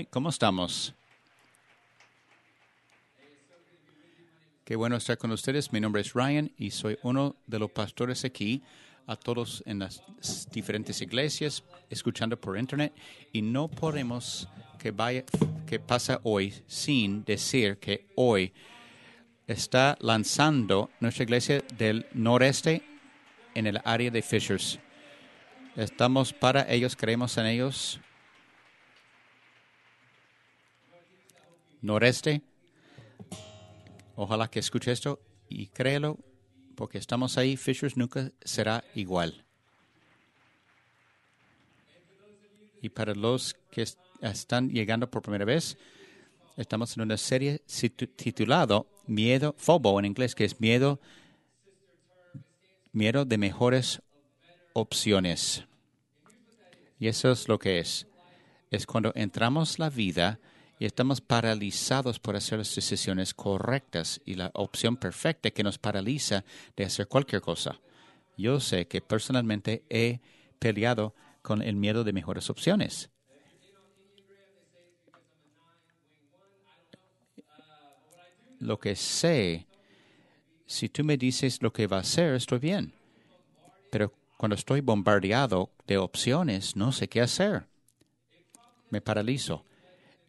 Point, ¿cómo estamos? Qué bueno estar con ustedes. Mi nombre es Ryan y soy uno de los pastores aquí, a todos en las diferentes iglesias, escuchando por internet. Y no podemos que vaya, que pasa hoy sin decir que hoy está lanzando nuestra iglesia del noreste en el área de Fishers. Estamos para ellos, creemos en ellos. Noreste. Ojalá que escuche esto y créelo, porque estamos ahí. Fishers nunca será igual. Y para los que están llegando por primera vez, estamos en una serie titulado Miedo, Fobo en inglés, que es miedo, miedo de mejores opciones. Y eso es lo que es. Es cuando entramos la vida y estamos paralizados por hacer las decisiones correctas y la opción perfecta que nos paraliza de hacer cualquier cosa. Yo sé que personalmente he peleado con el miedo de mejores opciones. Lo que sé, si tú me dices lo que va a hacer, estoy bien. Pero cuando estoy bombardeado de opciones, no sé qué hacer. Me paralizo.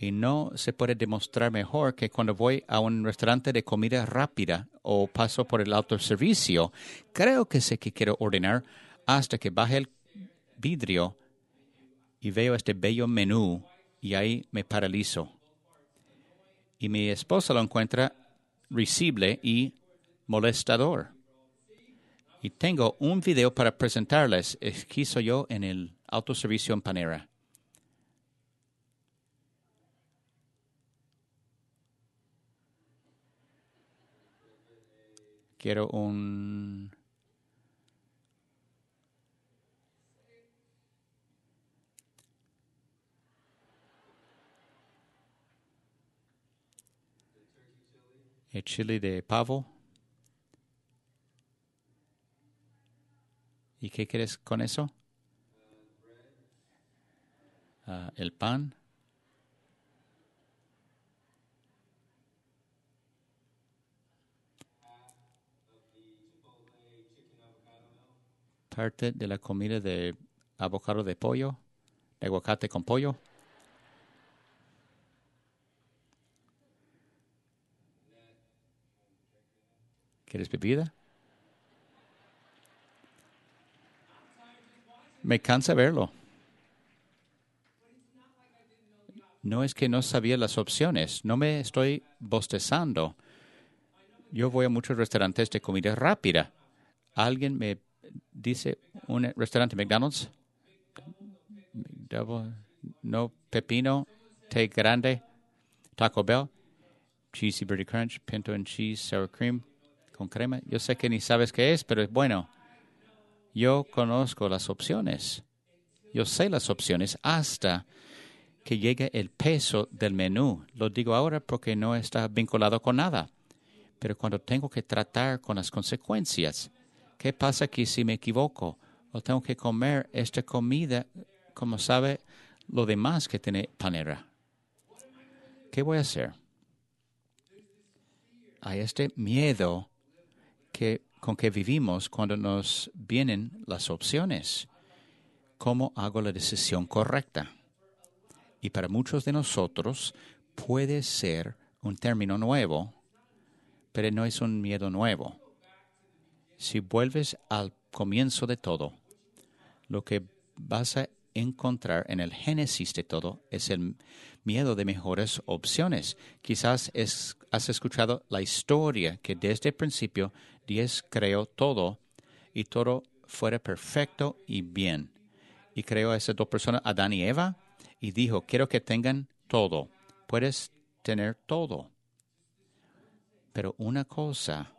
Y no se puede demostrar mejor que cuando voy a un restaurante de comida rápida o paso por el autoservicio, creo que sé que quiero ordenar hasta que baje el vidrio y veo este bello menú y ahí me paralizo. Y mi esposa lo encuentra risible y molestador. Y tengo un video para presentarles. Soy yo en el autoservicio en Panera. Quiero un... El chile de pavo. ¿Y qué quieres con eso? Uh, el pan. Parte de la comida de avocado de pollo, de aguacate con pollo. ¿Quieres bebida? Me cansa verlo. No es que no sabía las opciones, no me estoy bostezando. Yo voy a muchos restaurantes de comida rápida. Alguien me dice, un restaurante McDonald's, no pepino, té grande, Taco Bell, cheesy birdie crunch, pinto and cheese, sour cream, con crema. Yo sé que ni sabes qué es, pero es bueno. Yo conozco las opciones. Yo sé las opciones hasta que llegue el peso del menú. Lo digo ahora porque no está vinculado con nada. Pero cuando tengo que tratar con las consecuencias, ¿qué pasa aquí si me equivoco? O tengo que comer esta comida, como sabe lo demás que tiene panera. ¿Qué voy a hacer? Hay este miedo que con que vivimos cuando nos vienen las opciones. ¿Cómo hago la decisión correcta? Y para muchos de nosotros puede ser un término nuevo, pero no es un miedo nuevo. Si vuelves al comienzo de todo, lo que vas a encontrar en el génesis de todo es el miedo de mejores opciones. Quizás has escuchado la historia que desde el principio Dios creó todo y todo fuera perfecto y bien. Y creó a esas dos personas, Adán y Eva, y dijo, quiero que tengan todo. Puedes tener todo. Pero una cosa,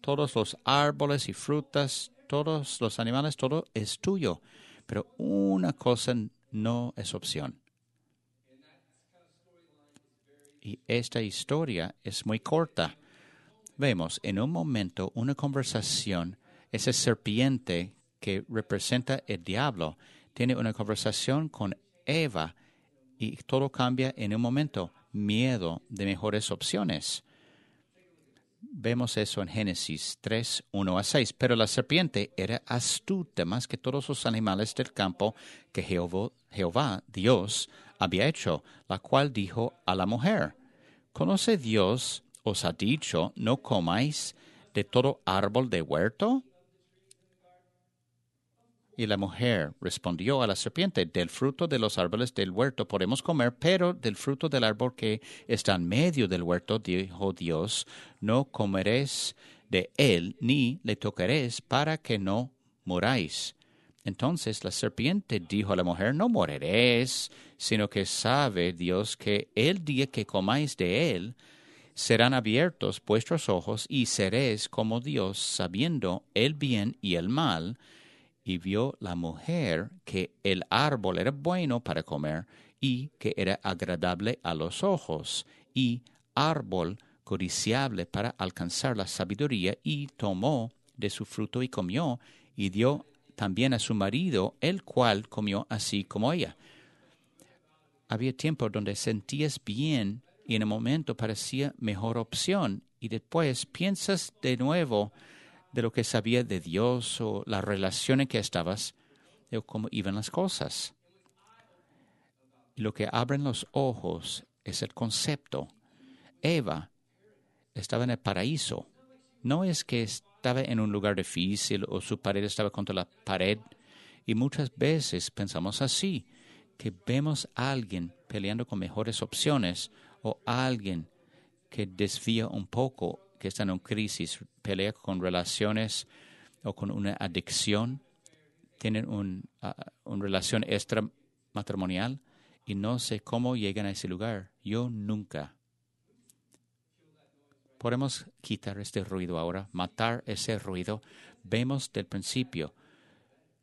todos los árboles y frutas, todos los animales, todo es tuyo. Pero una cosa no es opción. Y esta historia es muy corta. Vemos en un momento una conversación, ese serpiente que representa el diablo, tiene una conversación con Eva y todo cambia en un momento. Miedo de mejores opciones. Vemos eso en Génesis 3, 1 a 6. Pero la serpiente era astuta más que todos los animales del campo que Jehová, Dios, había hecho, la cual dijo a la mujer, ¿conoce Dios os ha dicho, no comáis de todo árbol de huerto? Y la mujer respondió a la serpiente, del fruto de los árboles del huerto podemos comer, pero del fruto del árbol que está en medio del huerto, dijo Dios, no comeréis de él, ni le tocaréis para que no moráis. Entonces la serpiente dijo a la mujer, no moriréis, sino que sabe Dios que el día que comáis de él, serán abiertos vuestros ojos y seréis como Dios, sabiendo el bien y el mal, y vio la mujer que el árbol era bueno para comer y que era agradable a los ojos y árbol codiciable para alcanzar la sabiduría y tomó de su fruto y comió y dio también a su marido, el cual comió así como ella. Había tiempo donde sentías bien y en el momento parecía mejor opción y después piensas de nuevo de lo que sabía de Dios o la relación en que estabas o cómo iban las cosas. Y lo que abren los ojos es el concepto. Eva estaba en el paraíso. No es que estaba en un lugar difícil o su pared estaba contra la pared. Y muchas veces pensamos así, que vemos a alguien peleando con mejores opciones o alguien que desvía un poco que están en crisis, pelea con relaciones o con una adicción, tienen un, una relación extramatrimonial y no sé cómo llegan a ese lugar. Yo nunca. Podemos quitar este ruido ahora, matar ese ruido. Vemos del principio.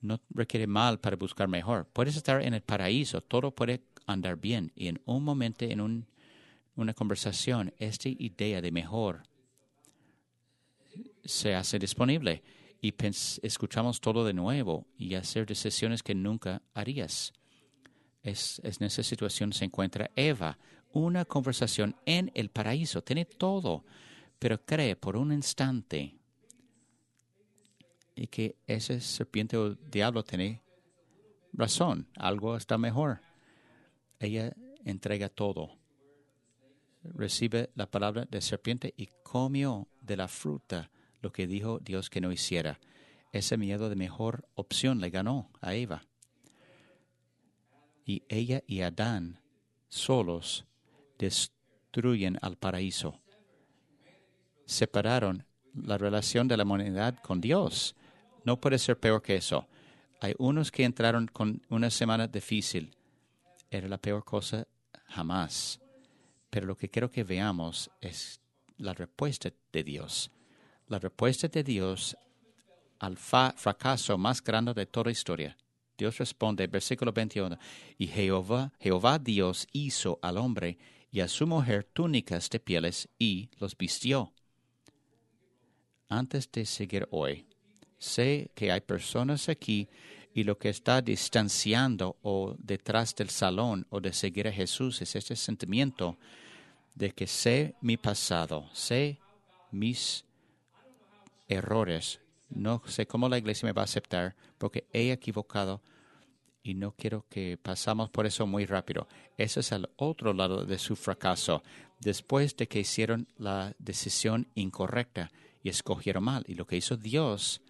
No requiere mal para buscar mejor. Puedes estar en el paraíso, todo puede andar bien y en un momento, en un, una conversación, esta idea de mejor se hace disponible y escuchamos todo de nuevo y hacer decisiones que nunca harías. Es, en esa situación se encuentra Eva, una conversación en el paraíso, tiene todo, pero cree por un instante y que ese serpiente o diablo tiene razón, algo está mejor. Ella entrega todo, recibe la palabra de serpiente y comió de la fruta lo que dijo Dios que no hiciera. Ese miedo de mejor opción le ganó a Eva. Y ella y Adán solos destruyen al paraíso. Separaron la relación de la humanidad con Dios. No puede ser peor que eso. Hay unos que entraron con una semana difícil. Era la peor cosa jamás. Pero lo que quiero que veamos es la respuesta de Dios la respuesta de Dios al fracaso más grande de toda historia. Dios responde, versículo 21, y Jehová, Jehová Dios hizo al hombre y a su mujer túnicas de pieles y los vistió. Antes de seguir hoy, sé que hay personas aquí y lo que está distanciando o detrás del salón o de seguir a Jesús es este sentimiento de que sé mi pasado, sé mis errores. No sé cómo la iglesia me va a aceptar porque he equivocado y no quiero que pasamos por eso muy rápido. Ese es el otro lado de su fracaso. Después de que hicieron la decisión incorrecta y escogieron mal. Y lo que hizo Dios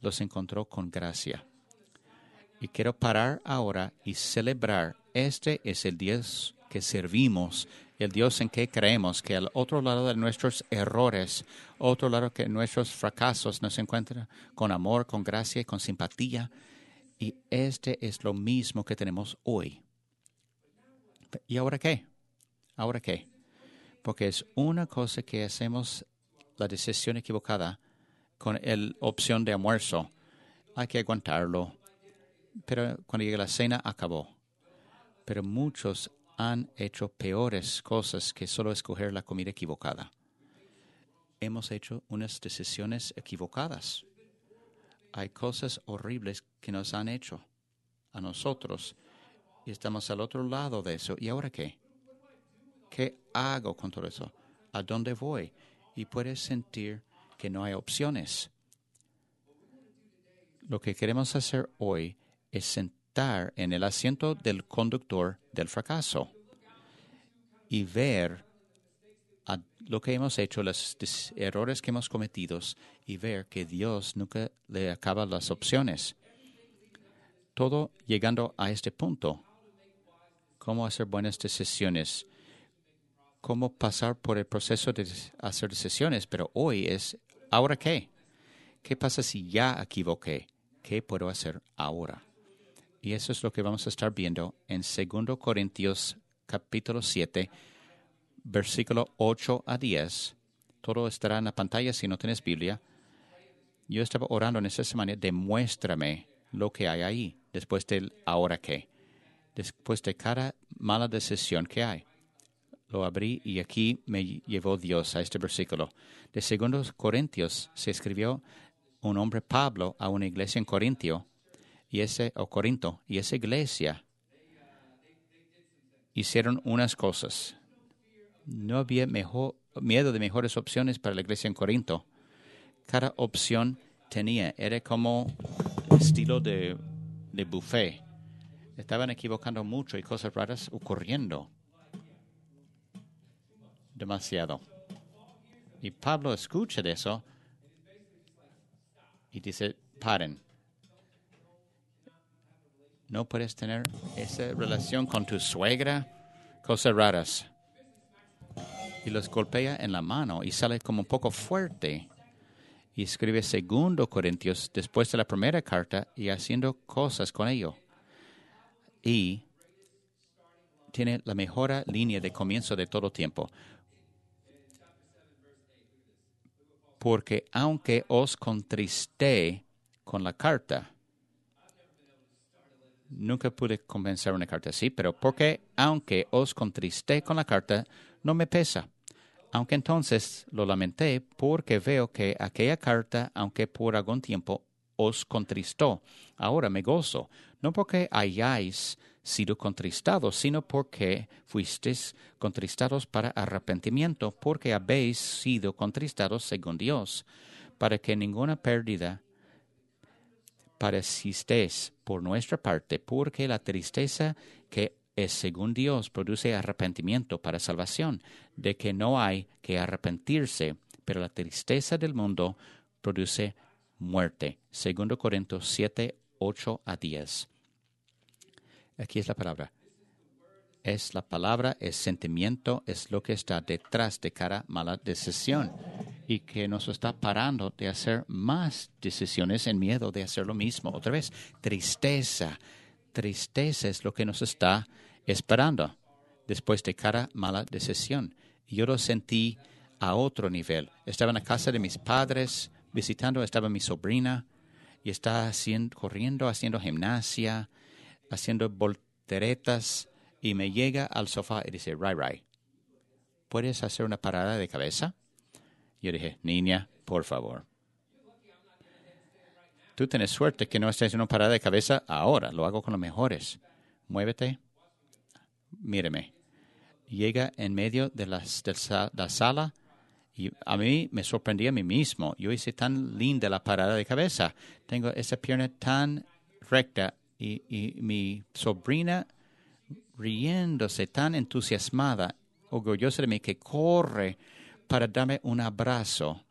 los encontró con gracia. Y quiero parar ahora y celebrar. Este es el Dios que servimos el Dios en que creemos, que al otro lado de nuestros errores, otro lado que nuestros fracasos nos encuentra con amor, con gracia y con simpatía. Y este es lo mismo que tenemos hoy. ¿Y ahora qué? ¿Ahora qué? Porque es una cosa que hacemos la decisión equivocada con la opción de almuerzo. Hay que aguantarlo. Pero cuando llega la cena, acabó. Pero muchos han hecho peores cosas que solo escoger la comida equivocada. Hemos hecho unas decisiones equivocadas. Hay cosas horribles que nos han hecho a nosotros y estamos al otro lado de eso. ¿Y ahora qué? ¿Qué hago con todo eso? ¿A dónde voy? Y puedes sentir que no hay opciones. Lo que queremos hacer hoy es sentar en el asiento del conductor del fracaso y ver lo que hemos hecho, los errores que hemos cometido y ver que Dios nunca le acaba las opciones. Todo llegando a este punto. Cómo hacer buenas decisiones. Cómo pasar por el proceso de hacer decisiones. Pero hoy es, ¿ahora qué? ¿Qué pasa si ya equivoqué? ¿Qué puedo hacer ahora? Y eso es lo que vamos a estar viendo en 2 Corintios capítulo 7, versículo 8 a 10. Todo estará en la pantalla si no tienes Biblia. Yo estaba orando en esa semana, demuéstrame lo que hay ahí, después del ahora qué, después de cada mala decisión que hay. Lo abrí y aquí me llevó Dios a este versículo. De segundos Corintios se escribió un hombre Pablo a una iglesia en Corintio y ese o Corinto y esa iglesia hicieron unas cosas no había mejor, miedo de mejores opciones para la iglesia en Corinto. Cada opción tenía, era como estilo de, de buffet. Estaban equivocando mucho y cosas raras ocurriendo. Demasiado. Y Pablo escucha de eso y dice, paren. No puedes tener esa relación con tu suegra, cosas raras y los golpea en la mano y sale como un poco fuerte. Y escribe segundo Corintios después de la primera carta y haciendo cosas con ello. Y tiene la mejor línea de comienzo de todo tiempo. Porque aunque os contristé con la carta, nunca pude comenzar una carta así, pero porque aunque os contristé con la carta, no me pesa. Aunque entonces lo lamenté porque veo que aquella carta, aunque por algún tiempo os contristó, ahora me gozo, no porque hayáis sido contristados, sino porque fuisteis contristados para arrepentimiento, porque habéis sido contristados según Dios, para que ninguna pérdida parecistéis por nuestra parte, porque la tristeza que es según Dios, produce arrepentimiento para salvación, de que no hay que arrepentirse, pero la tristeza del mundo produce muerte. Segundo Corintios 7, 8 a 10. Aquí es la palabra. Es la palabra, es sentimiento, es lo que está detrás de cada mala decisión y que nos está parando de hacer más decisiones en miedo de hacer lo mismo. Otra vez, tristeza. Tristeza es lo que nos está esperando después de cada mala decisión. Yo lo sentí a otro nivel. Estaba en la casa de mis padres, visitando, estaba mi sobrina y estaba haciendo, corriendo, haciendo gimnasia, haciendo volteretas y me llega al sofá y dice, Ray Ray, ¿puedes hacer una parada de cabeza? Yo dije, niña, por favor. Tú tienes suerte que no estés haciendo una parada de cabeza ahora, lo hago con los mejores. Muévete míreme, llega en medio de la, la sala y a mí me sorprendí a mí mismo. Yo hice tan linda la parada de cabeza. Tengo esa pierna tan recta y, y mi sobrina riéndose, tan entusiasmada, orgullosa de mí, que corre para darme un abrazo.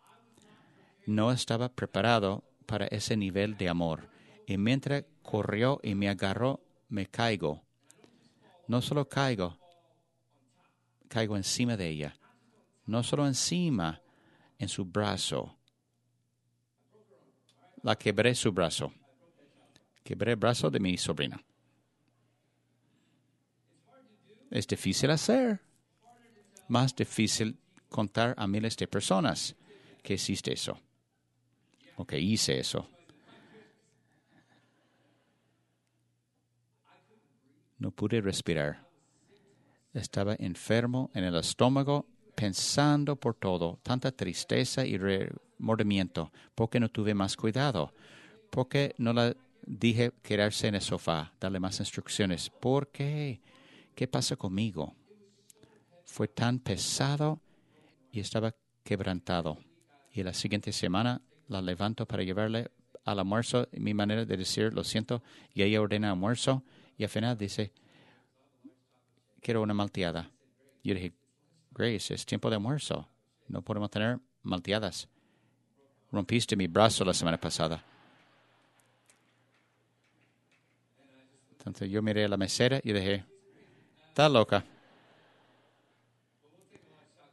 No estaba preparado para ese nivel de amor. Y mientras corrió y me agarró, me caigo no solo caigo, caigo encima de ella, no solo encima, en su brazo. La quebré su brazo. Quebré el brazo de mi sobrina. Es difícil hacer. Más difícil contar a miles de personas que hiciste eso o que hice eso. No pude respirar. Estaba enfermo en el estómago, pensando por todo, tanta tristeza y remordimiento, porque no tuve más cuidado, porque no la dije quedarse en el sofá, darle más instrucciones. ¿Por qué? ¿Qué pasa conmigo? Fue tan pesado y estaba quebrantado. Y la siguiente semana la levanto para llevarle al almuerzo. Mi manera de decir, lo siento, y ella ordena almuerzo. Y al final dice, quiero una malteada. Yo dije, Grace, es tiempo de almuerzo. No podemos tener malteadas. Rompiste mi brazo la semana pasada. Entonces yo miré a la mesera y dije, está loca.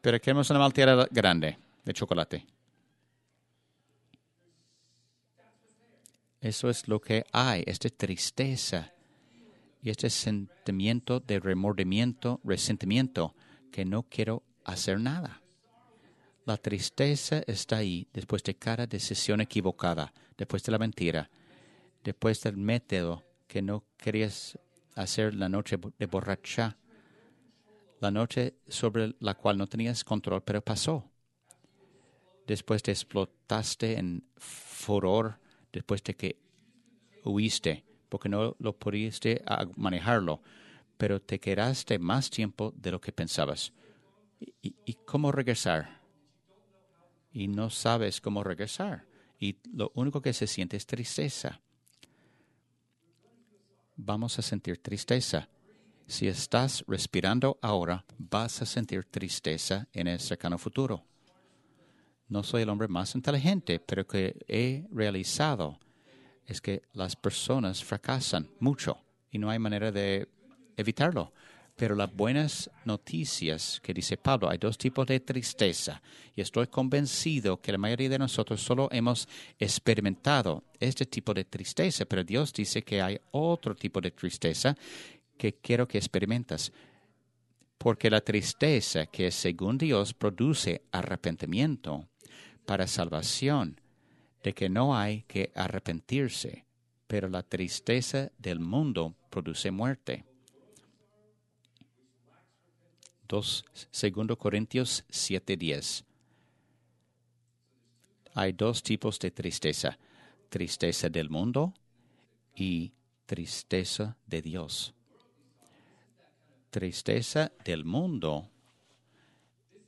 Pero queremos una malteada grande de chocolate. Eso es lo que hay, esta tristeza y este sentimiento de remordimiento, resentimiento, que no quiero hacer nada. La tristeza está ahí después de cada decisión equivocada, después de la mentira, después del método que no querías hacer la noche de borracha, la noche sobre la cual no tenías control, pero pasó. Después te explotaste en furor, después de que huiste, porque no lo pudiste manejarlo, pero te quedaste más tiempo de lo que pensabas. ¿Y, y cómo regresar? Y no sabes cómo regresar. Y lo único que se siente es tristeza vamos a sentir tristeza. Si estás respirando ahora, vas a sentir tristeza en el cercano futuro. No soy el hombre más inteligente, pero que he realizado es que las personas fracasan mucho y no hay manera de evitarlo. Pero las buenas noticias que dice Pablo, hay dos tipos de tristeza y estoy convencido que la mayoría de nosotros solo hemos experimentado este tipo de tristeza, pero Dios dice que hay otro tipo de tristeza que quiero que experimentas. Porque la tristeza que según Dios produce arrepentimiento para salvación, de que no hay que arrepentirse, pero la tristeza del mundo produce muerte. 2 Corintios 7:10. Hay dos tipos de tristeza, tristeza del mundo y tristeza de Dios. Tristeza del mundo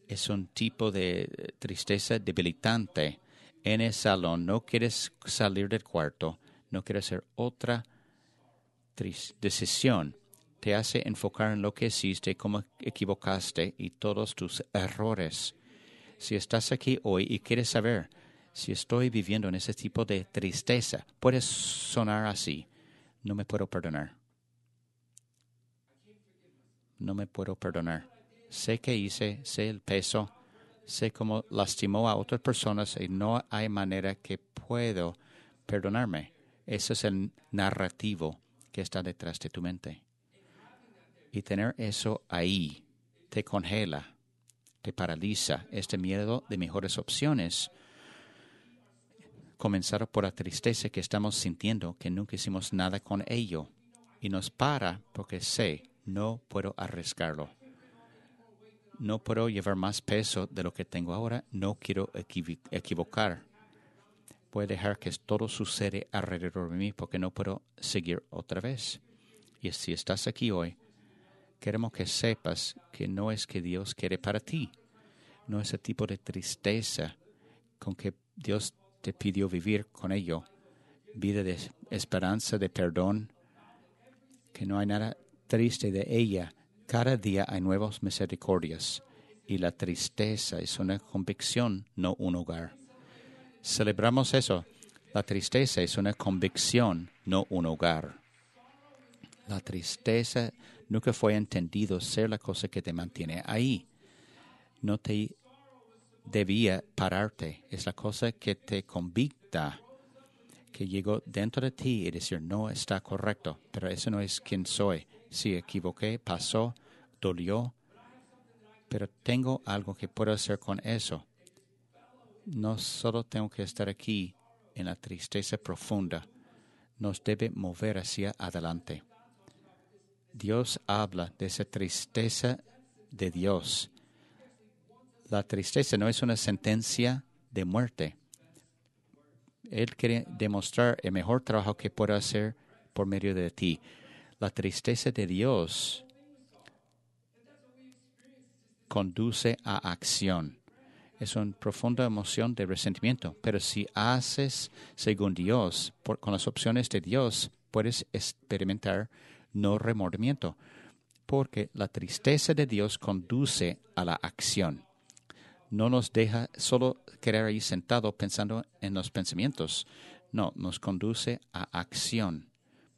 es un tipo de tristeza debilitante. En el salón no quieres salir del cuarto, no quieres hacer otra decisión te hace enfocar en lo que hiciste, cómo equivocaste y todos tus errores. Si estás aquí hoy y quieres saber si estoy viviendo en ese tipo de tristeza, puedes sonar así. No me puedo perdonar. No me puedo perdonar. Sé que hice, sé el peso, sé cómo lastimó a otras personas y no hay manera que puedo perdonarme. Ese es el narrativo que está detrás de tu mente. Y tener eso ahí te congela, te paraliza este miedo de mejores opciones. Comenzar por la tristeza que estamos sintiendo, que nunca hicimos nada con ello. Y nos para porque sé, no puedo arriesgarlo. No puedo llevar más peso de lo que tengo ahora. No quiero equivocar. Voy dejar que todo sucede alrededor de mí porque no puedo seguir otra vez. Y si estás aquí hoy, Queremos que sepas que no es que Dios quiere para ti. No es el tipo de tristeza con que Dios te pidió vivir con ello. Vida de esperanza, de perdón, que no hay nada triste de ella. Cada día hay nuevas misericordias y la tristeza es una convicción, no un hogar. Celebramos eso. La tristeza es una convicción, no un hogar. La tristeza nunca fue entendido ser la cosa que te mantiene ahí. No te debía pararte. Es la cosa que te convicta, que llegó dentro de ti y decir, no está correcto, pero eso no es quien soy. Si equivoqué, pasó, dolió, pero tengo algo que puedo hacer con eso. No solo tengo que estar aquí en la tristeza profunda, nos debe mover hacia adelante. Dios habla de esa tristeza de Dios. La tristeza no es una sentencia de muerte. Él quiere demostrar el mejor trabajo que puede hacer por medio de ti. La tristeza de Dios conduce a acción. Es una profunda emoción de resentimiento, pero si haces según Dios, por, con las opciones de Dios, puedes experimentar no remordimiento, porque la tristeza de Dios conduce a la acción. No nos deja solo quedar ahí sentado pensando en los pensamientos, no, nos conduce a acción,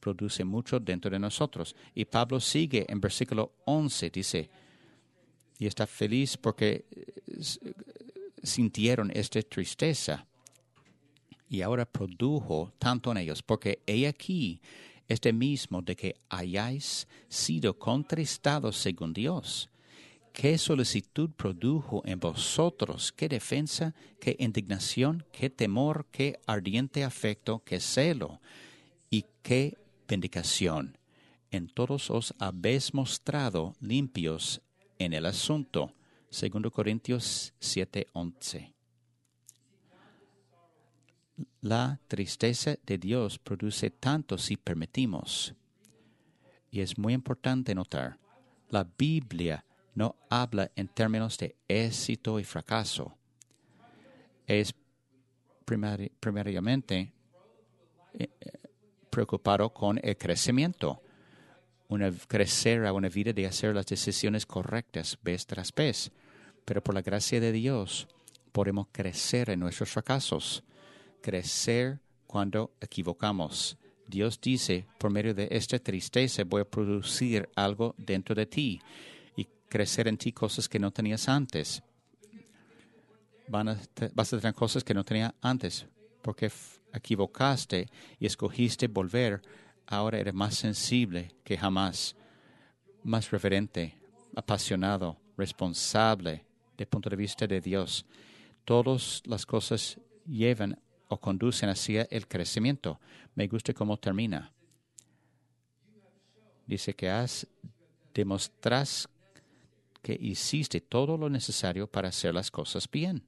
produce mucho dentro de nosotros. Y Pablo sigue en versículo 11, dice, y está feliz porque eh, sintieron esta tristeza y ahora produjo tanto en ellos, porque he aquí este mismo de que hayáis sido contristados según Dios. ¿Qué solicitud produjo en vosotros? ¿Qué defensa? ¿Qué indignación? ¿Qué temor? ¿Qué ardiente afecto? ¿Qué celo? ¿Y qué vindicación? En todos os habéis mostrado limpios en el asunto. 2 Corintios 7:11. La tristeza de Dios produce tanto si permitimos. Y es muy importante notar, la Biblia no habla en términos de éxito y fracaso. Es primariamente eh, preocupado con el crecimiento una, crecer a una vida de hacer las decisiones correctas vez tras vez. Pero por la gracia de Dios podemos crecer en nuestros fracasos, crecer cuando equivocamos. Dios dice, por medio de esta tristeza voy a producir algo dentro de ti y crecer en ti cosas que no tenías antes. Vas a tener cosas que no tenías antes porque equivocaste y escogiste volver ahora eres más sensible que jamás, más reverente, apasionado, responsable desde el punto de vista de Dios. Todas las cosas llevan o conducen hacia el crecimiento. Me gusta cómo termina. Dice que has demostras que hiciste todo lo necesario para hacer las cosas bien.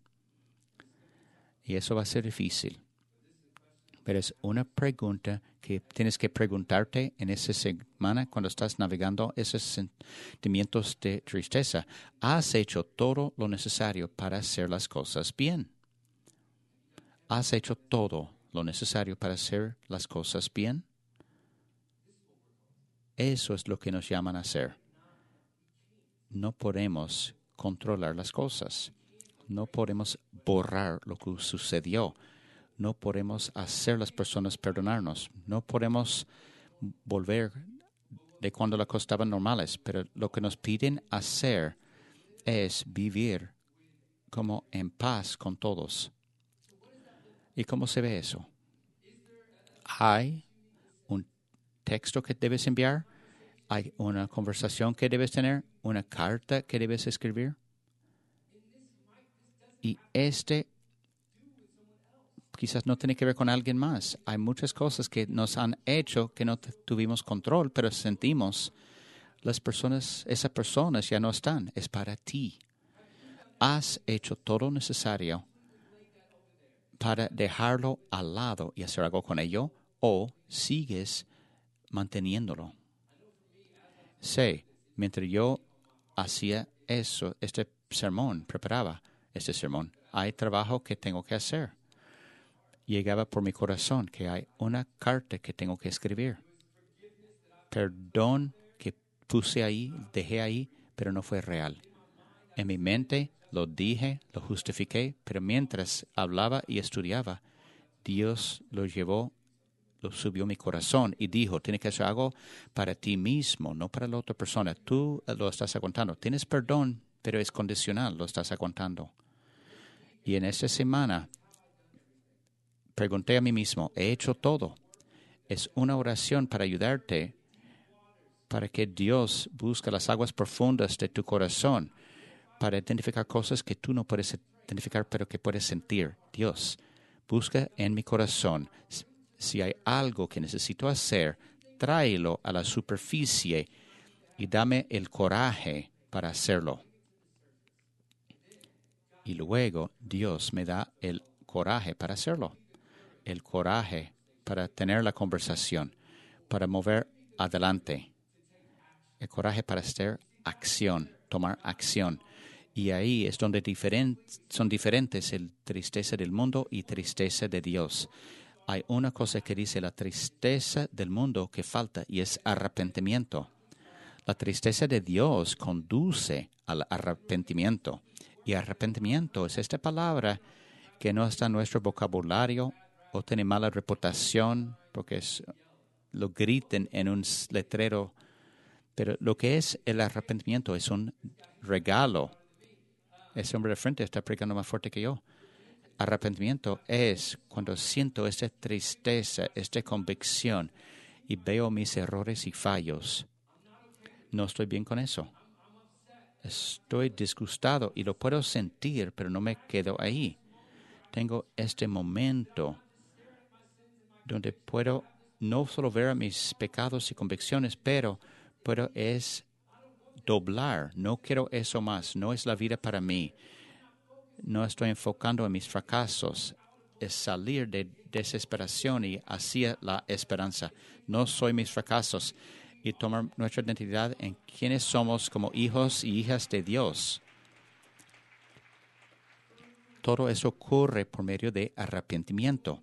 Y eso va a ser difícil pero es una pregunta que tienes que preguntarte en esa semana cuando estás navegando esos sentimientos de tristeza. ¿Has hecho todo lo necesario para hacer las cosas bien? ¿Has hecho todo lo necesario para hacer las cosas bien? Eso es lo que nos llaman a hacer. No podemos controlar las cosas. No podemos borrar lo que sucedió no podemos hacer las personas perdonarnos, no podemos volver de cuando las cosas estaban normales, pero lo que nos piden hacer es vivir como en paz con todos. ¿Y cómo se ve eso? Hay un texto que debes enviar, hay una conversación que debes tener, una carta que debes escribir. Y este quizás no tiene que ver con alguien más. Hay muchas cosas que nos han hecho que no tuvimos control, pero sentimos las personas, esas personas ya no están, es para ti. Has hecho todo necesario para dejarlo al lado y hacer algo con ello o sigues manteniéndolo. Sé, mientras yo hacía eso, este sermón, preparaba este sermón, hay trabajo que tengo que hacer llegaba por mi corazón que hay una carta que tengo que escribir. Perdón que puse ahí, dejé ahí, pero no fue real. En mi mente lo dije, lo justifiqué, pero mientras hablaba y estudiaba, Dios lo llevó, lo subió a mi corazón y dijo, tienes que hacer algo para ti mismo, no para la otra persona. Tú lo estás aguantando. Tienes perdón, pero es condicional, lo estás aguantando. Y en esa semana pregunté a mí mismo, ¿he hecho todo? Es una oración para ayudarte, para que Dios busque las aguas profundas de tu corazón, para identificar cosas que tú no puedes identificar, pero que puedes sentir. Dios, busca en mi corazón. Si hay algo que necesito hacer, tráelo a la superficie y dame el coraje para hacerlo. Y luego Dios me da el coraje para hacerlo el coraje para tener la conversación, para mover adelante, el coraje para hacer acción, tomar acción. Y ahí es donde son diferentes el tristeza del mundo y tristeza de Dios. Hay una cosa que dice la tristeza del mundo que falta y es arrepentimiento. La tristeza de Dios conduce al arrepentimiento. Y arrepentimiento es esta palabra que no está en nuestro vocabulario o tiene mala reputación porque lo griten en un letrero. Pero lo que es el arrepentimiento es un regalo. Ese hombre de frente está predicando más fuerte que yo. Arrepentimiento es cuando siento esta tristeza, esta convicción y veo mis errores y fallos. No estoy bien con eso. Estoy disgustado y lo puedo sentir, pero no me quedo ahí. Tengo este momento donde puedo no solo ver mis pecados y convicciones, pero puedo es doblar. No quiero eso más. No es la vida para mí. No estoy enfocando en mis fracasos. Es salir de desesperación y hacia la esperanza. No soy mis fracasos y tomar nuestra identidad en quienes somos como hijos y hijas de Dios. Todo eso ocurre por medio de arrepentimiento,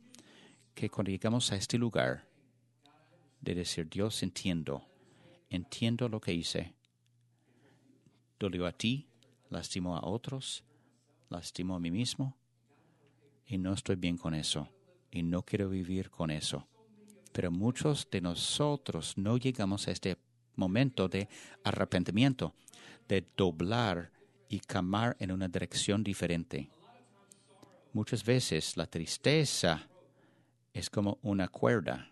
que cuando llegamos a este lugar de decir, Dios, entiendo, entiendo lo que hice, dolió a ti, lastimó a otros, lastimó a mí mismo, y no estoy bien con eso, y no quiero vivir con eso. Pero muchos de nosotros no llegamos a este momento de arrepentimiento, de doblar y camar en una dirección diferente. Muchas veces la tristeza es como una cuerda.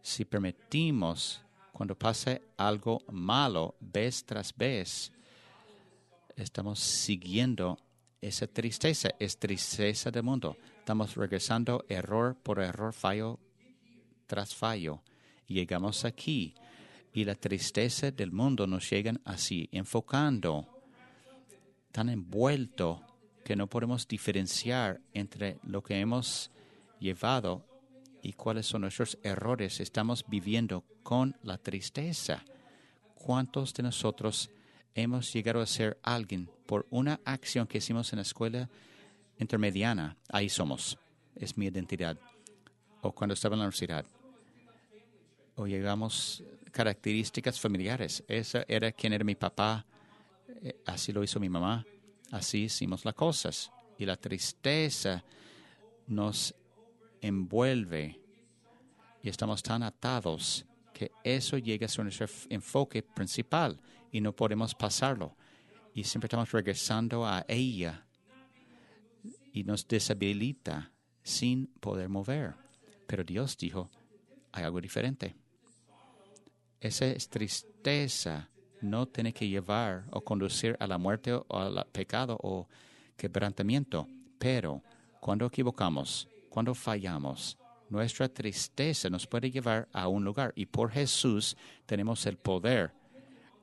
Si permitimos, cuando pase algo malo, vez tras vez, estamos siguiendo esa tristeza, es tristeza del mundo. Estamos regresando error por error, fallo tras fallo. llegamos aquí y la tristeza del mundo nos llega así, enfocando, tan envuelto que no podemos diferenciar entre lo que hemos llevado y cuáles son nuestros errores. Estamos viviendo con la tristeza. ¿Cuántos de nosotros hemos llegado a ser alguien por una acción que hicimos en la escuela intermediana, ahí somos, es mi identidad. O cuando estaba en la universidad. O llegamos características familiares. Esa era quien era mi papá, eh, así lo hizo mi mamá, así hicimos las cosas. Y la tristeza nos envuelve y estamos tan atados que eso llega a ser nuestro enfoque principal y no podemos pasarlo. Y siempre estamos regresando a ella y nos deshabilita sin poder mover. Pero Dios dijo, hay algo diferente. Esa es tristeza no tiene que llevar o conducir a la muerte o al pecado o quebrantamiento. Pero cuando equivocamos, cuando fallamos, nuestra tristeza nos puede llevar a un lugar y por Jesús tenemos el poder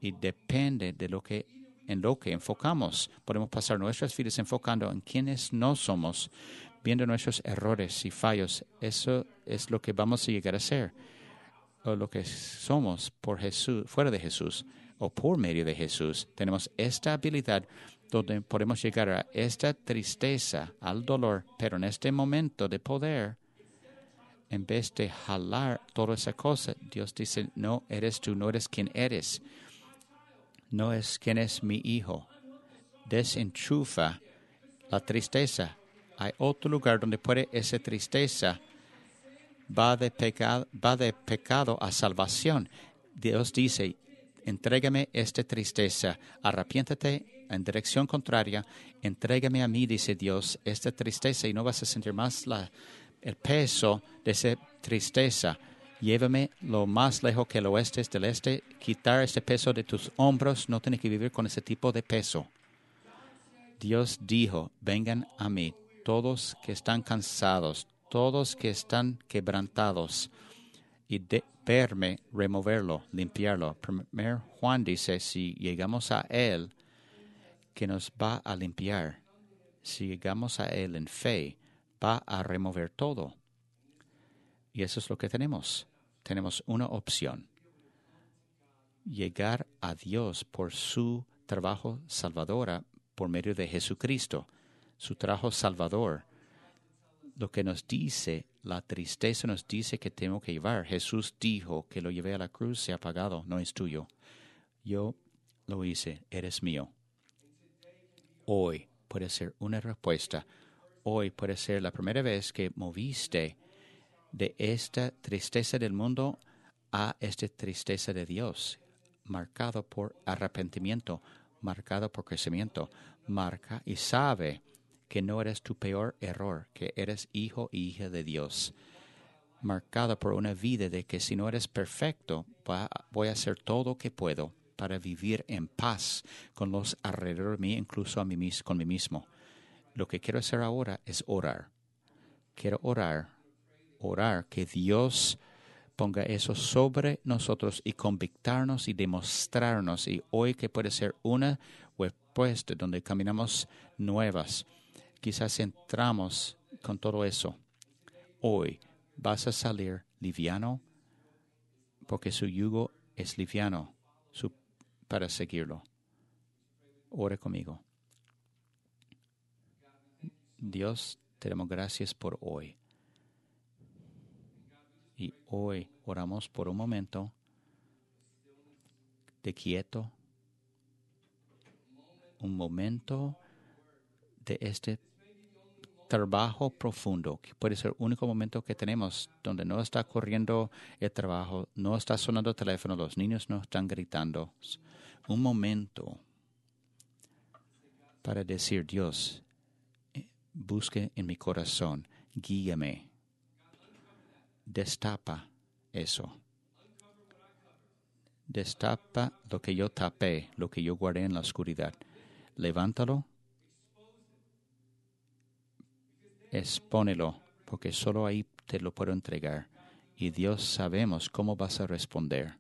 y depende de lo que en lo que enfocamos. Podemos pasar nuestras vidas enfocando en quienes no somos, viendo nuestros errores y fallos. Eso es lo que vamos a llegar a ser, o lo que somos por Jesús, fuera de Jesús, o por medio de Jesús. Tenemos esta habilidad donde podemos llegar a esta tristeza, al dolor, pero en este momento de poder, en vez de jalar toda esa cosa, Dios dice, no eres tú, no eres quien eres no es quien es mi hijo. Desenchufa la tristeza. Hay otro lugar donde puede esa tristeza va de, pecado, a salvación. Dios dice, entrégame esta tristeza, arrepiéntate en dirección contraria, entrégame a mí, dice Dios, esta tristeza y no vas a sentir más el peso de esa tristeza Llévame lo más lejos que el oeste es del este. Quitar ese peso de tus hombros. No tienes que vivir con ese tipo de peso. Dios dijo, vengan a mí todos que están cansados, todos que están quebrantados, y de verme removerlo, limpiarlo. Primer Juan dice, si llegamos a Él, que nos va a limpiar. Si llegamos a Él en fe, va a remover todo. Y eso es lo que tenemos. Tenemos una opción. Llegar a Dios por su trabajo salvadora por medio de Jesucristo, su trabajo salvador. Lo que nos dice, la tristeza nos dice que tengo que llevar. Jesús dijo que lo llevé a la cruz, se ha pagado, no es tuyo. Yo lo hice, eres mío. Hoy puede ser una respuesta. Hoy puede ser la primera vez que moviste de esta tristeza del mundo a esta tristeza de Dios, marcado por arrepentimiento, marcado por crecimiento, marca y sabe que no eres tu peor error, que eres hijo y hija de Dios, marcado por una vida de que si no eres perfecto, voy a hacer todo lo que puedo para vivir en paz con los alrededor de mí, incluso a con mí mismo. Lo que quiero hacer ahora es orar. Quiero orar, orar que Dios ponga eso sobre nosotros y convictarnos y demostrarnos. Y hoy que puede ser una respuesta donde caminamos nuevas. Quizás entramos con todo eso. Hoy vas a salir liviano porque su yugo es liviano para seguirlo. Ore conmigo. Dios, te damos gracias por hoy. Y hoy oramos por un momento de quieto, un momento de este trabajo profundo, que puede ser el único momento que tenemos donde no está corriendo el trabajo, no está sonando el teléfono, los niños no están gritando. Un momento para decir, Dios, eh, busque en mi corazón, guíame, destapa eso. Destapa lo que yo tapé, lo que yo guardé en la oscuridad. Levántalo expónelo, porque solo ahí te lo puedo entregar. Y Dios sabemos cómo vas a responder.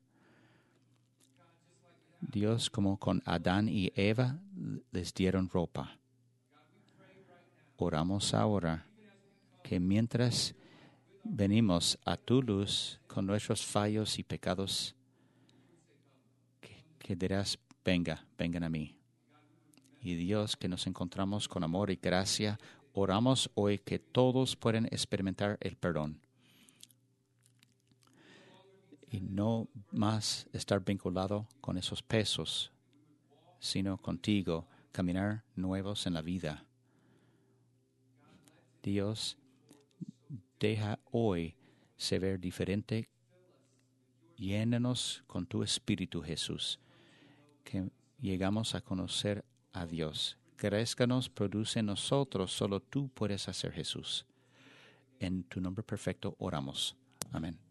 Dios, como con Adán y Eva, les dieron ropa. Oramos ahora que mientras venimos a tu luz con nuestros fallos y pecados, que, dirás, venga, vengan a mí. Y Dios, que nos encontramos con amor y gracia, oramos hoy que todos puedan experimentar el perdón y no más estar vinculado con esos pesos, sino contigo, caminar nuevos en la vida. Dios, deja hoy ser diferente, llénanos con tu Espíritu Jesús, que llegamos a conocer a Dios crezcanos, produce en nosotros, solo tú puedes hacer Jesús. En tu nombre perfecto oramos. Amén.